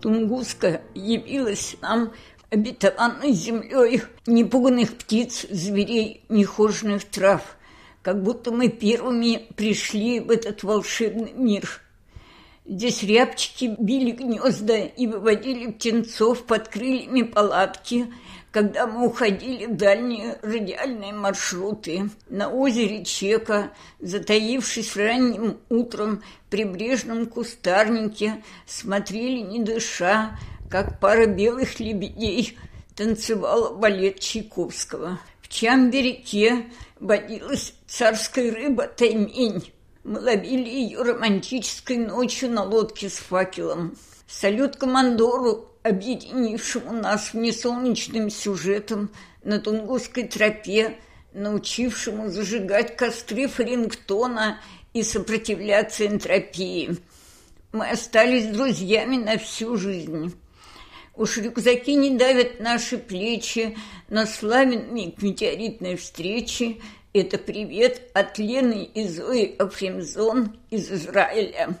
Тунгуска явилась нам обетованной землей непуганных птиц, зверей, нехоженных трав, как будто мы первыми пришли в этот волшебный мир. Здесь рябчики били гнезда и выводили птенцов под крыльями палатки, когда мы уходили в дальние радиальные маршруты. На озере Чека, затаившись ранним утром в прибрежном кустарнике, смотрели, не дыша, как пара белых лебедей танцевала балет Чайковского. В Чамбе-реке водилась царская рыба таймень. Мы ловили ее романтической ночью на лодке с факелом. Салют командору, объединившему нас несолнечным сюжетом на Тунгусской тропе, научившему зажигать костры Фарингтона и сопротивляться энтропии. Мы остались друзьями на всю жизнь. Уж рюкзаки не давят наши плечи, но славен миг метеоритной встречи – это привет от Лены и Зои Афремзон из Израиля.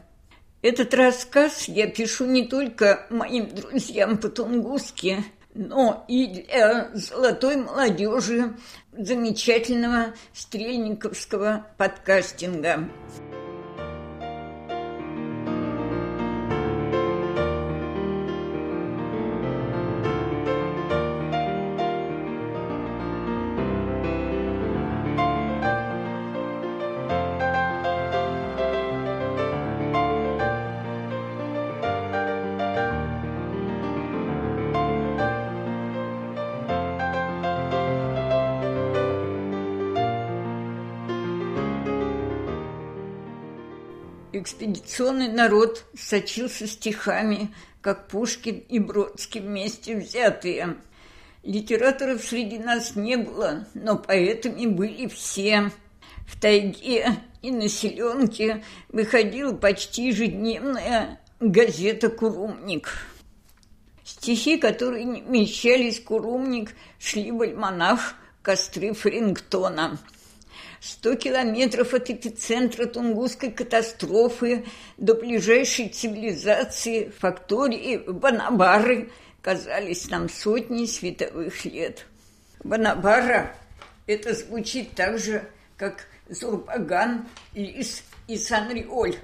Этот рассказ я пишу не только моим друзьям по Тунгуске, но и для золотой молодежи замечательного стрельниковского подкастинга. Экспедиционный народ сочился стихами, как Пушкин и Бродский вместе взятые. Литераторов среди нас не было, но поэтами были все. В тайге и на селенке выходила почти ежедневная газета «Курумник». Стихи, которые не вмещались в «Курумник», шли в альманах «Костры Фрингтона». Сто километров от эпицентра Тунгусской катастрофы до ближайшей цивилизации, фактории Банабары, казались нам сотни световых лет. Банабара – это звучит так же, как Зурбаган, Лис и Санриоль.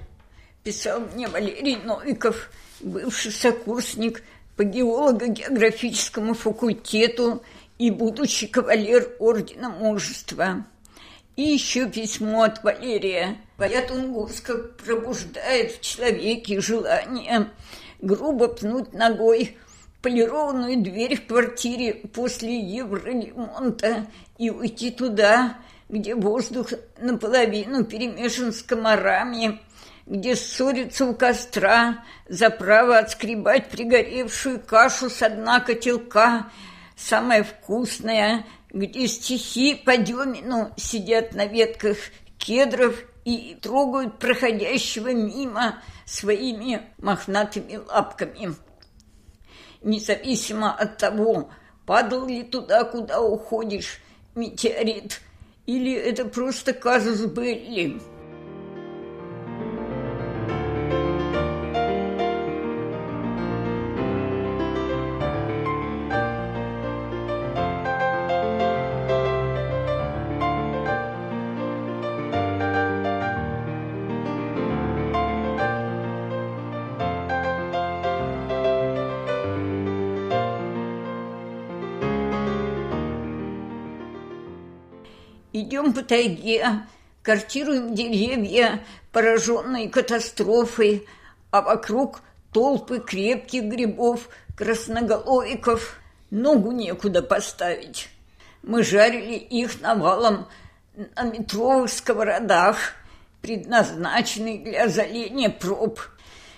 Писал мне Валерий Новиков, бывший сокурсник по геолого-географическому факультету и будущий кавалер Ордена Мужества. И еще письмо от Валерия. Твоя Тунгуска пробуждает в человеке желание грубо пнуть ногой полированную дверь в квартире после евролимонта и уйти туда, где воздух наполовину перемешан с комарами, где ссорится у костра за право отскребать пригоревшую кашу с дна котелка, самое вкусное – где стихи по Демину сидят на ветках кедров и трогают проходящего мимо своими мохнатыми лапками. Независимо от того, падал ли туда, куда уходишь, метеорит, или это просто казус Белли. Идем по тайге, картируем деревья, пораженные катастрофой, а вокруг толпы крепких грибов, красноголовиков. Ногу некуда поставить. Мы жарили их навалом на метровых сковородах, предназначенных для озоления проб.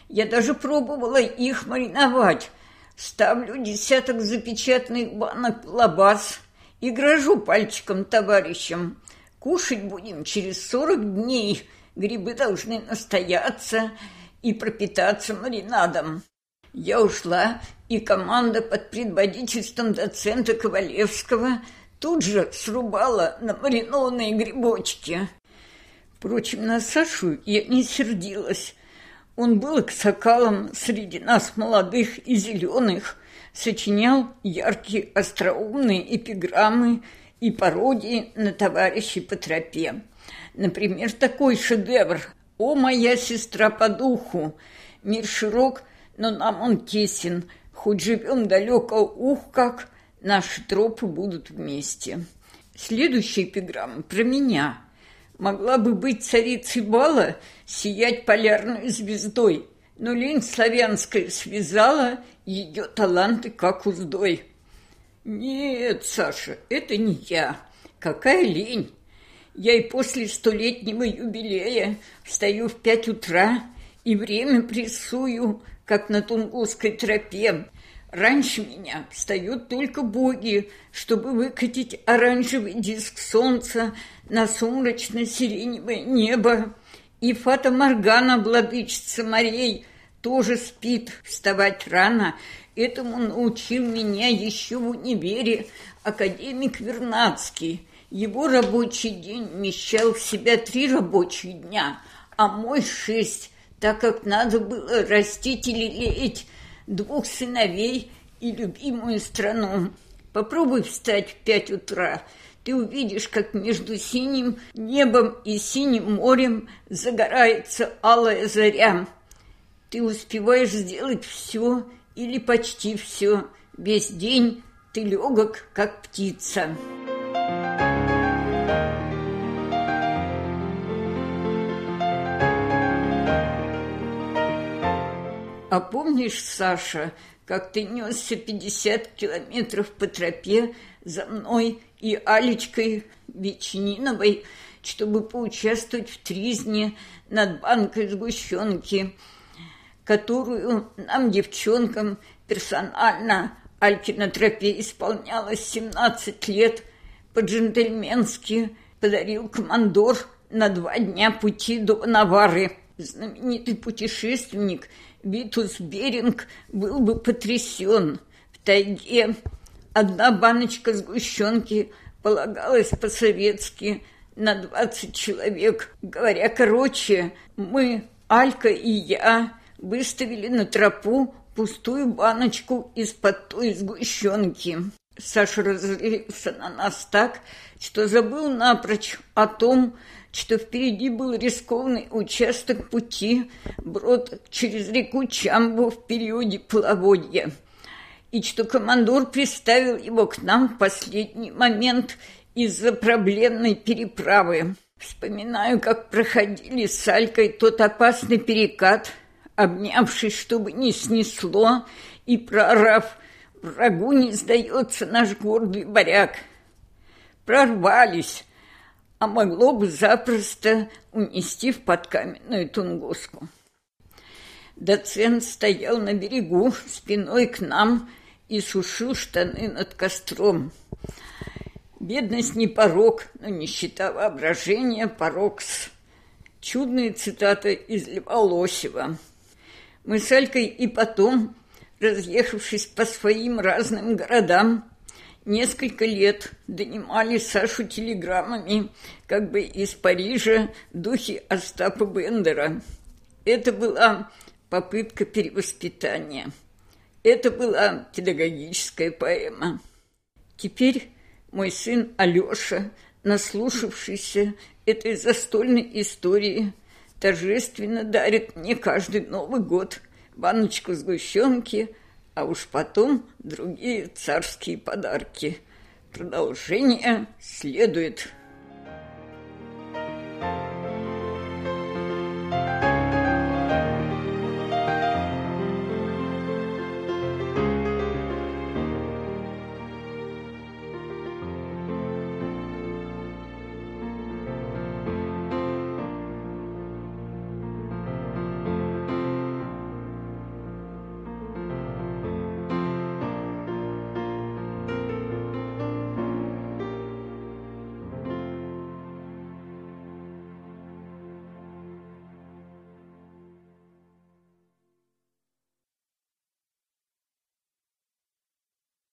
Я даже пробовала их мариновать. Ставлю десяток запечатанных банок лабаз – и грожу пальчиком товарищам. Кушать будем через сорок дней. Грибы должны настояться и пропитаться маринадом. Я ушла, и команда под предводительством доцента Ковалевского тут же срубала на маринованные грибочки. Впрочем, на Сашу я не сердилась. Он был аксакалом среди нас молодых и зеленых, сочинял яркие остроумные эпиграммы и пародии на товарищей по тропе. Например, такой шедевр «О, моя сестра по духу! Мир широк, но нам он тесен, хоть живем далеко, ух как, наши тропы будут вместе». Следующая эпиграмма про меня. Могла бы быть царицей бала, сиять полярной звездой, но лень славянская связала ее таланты как уздой. Нет, Саша, это не я. Какая лень. Я и после столетнего юбилея встаю в пять утра и время прессую, как на Тунгусской тропе. Раньше меня встают только боги, чтобы выкатить оранжевый диск солнца на сумрачно-сиреневое небо. И Фата Моргана, владычица морей, тоже спит вставать рано. Этому научил меня еще в универе академик Вернадский. Его рабочий день вмещал в себя три рабочих дня, а мой шесть, так как надо было растить или лелеять двух сыновей и любимую страну. Попробуй встать в пять утра. Ты увидишь, как между синим небом и синим морем загорается алая заря. Ты успеваешь сделать все или почти все. Весь день ты легок, как птица. А помнишь, Саша, как ты несся пятьдесят километров по тропе за мной и Алечкой Вечниновой, чтобы поучаствовать в тризне над банкой сгущенки, которую нам, девчонкам, персонально Альке на тропе исполнялось 17 лет, по-джентльменски подарил командор на два дня пути до Навары. Знаменитый путешественник – Витус Беринг был бы потрясен. В тайге одна баночка сгущенки полагалась по-советски на 20 человек. Говоря короче, мы, Алька и я, выставили на тропу пустую баночку из-под той сгущенки. Саша разлился на нас так, что забыл напрочь о том, что впереди был рискованный участок пути, брод через реку Чамбу в периоде половодья, и что командор приставил его к нам в последний момент из-за проблемной переправы. Вспоминаю, как проходили с Алькой тот опасный перекат, обнявшись, чтобы не снесло, и прорав, врагу не сдается наш гордый баряк. Прорвались, а могло бы запросто унести в подкаменную Тунгуску. Доцент стоял на берегу спиной к нам и сушил штаны над костром. Бедность не порог, но нищета воображения порог с... Чудная цитата из Льва Лосева. Мы с Алькой и потом, разъехавшись по своим разным городам, несколько лет донимали Сашу телеграммами, как бы из Парижа, духи Остапа Бендера. Это была попытка перевоспитания. Это была педагогическая поэма. Теперь мой сын Алёша, наслушавшийся этой застольной истории, торжественно дарит мне каждый Новый год баночку сгущенки – а уж потом другие царские подарки. Продолжение следует.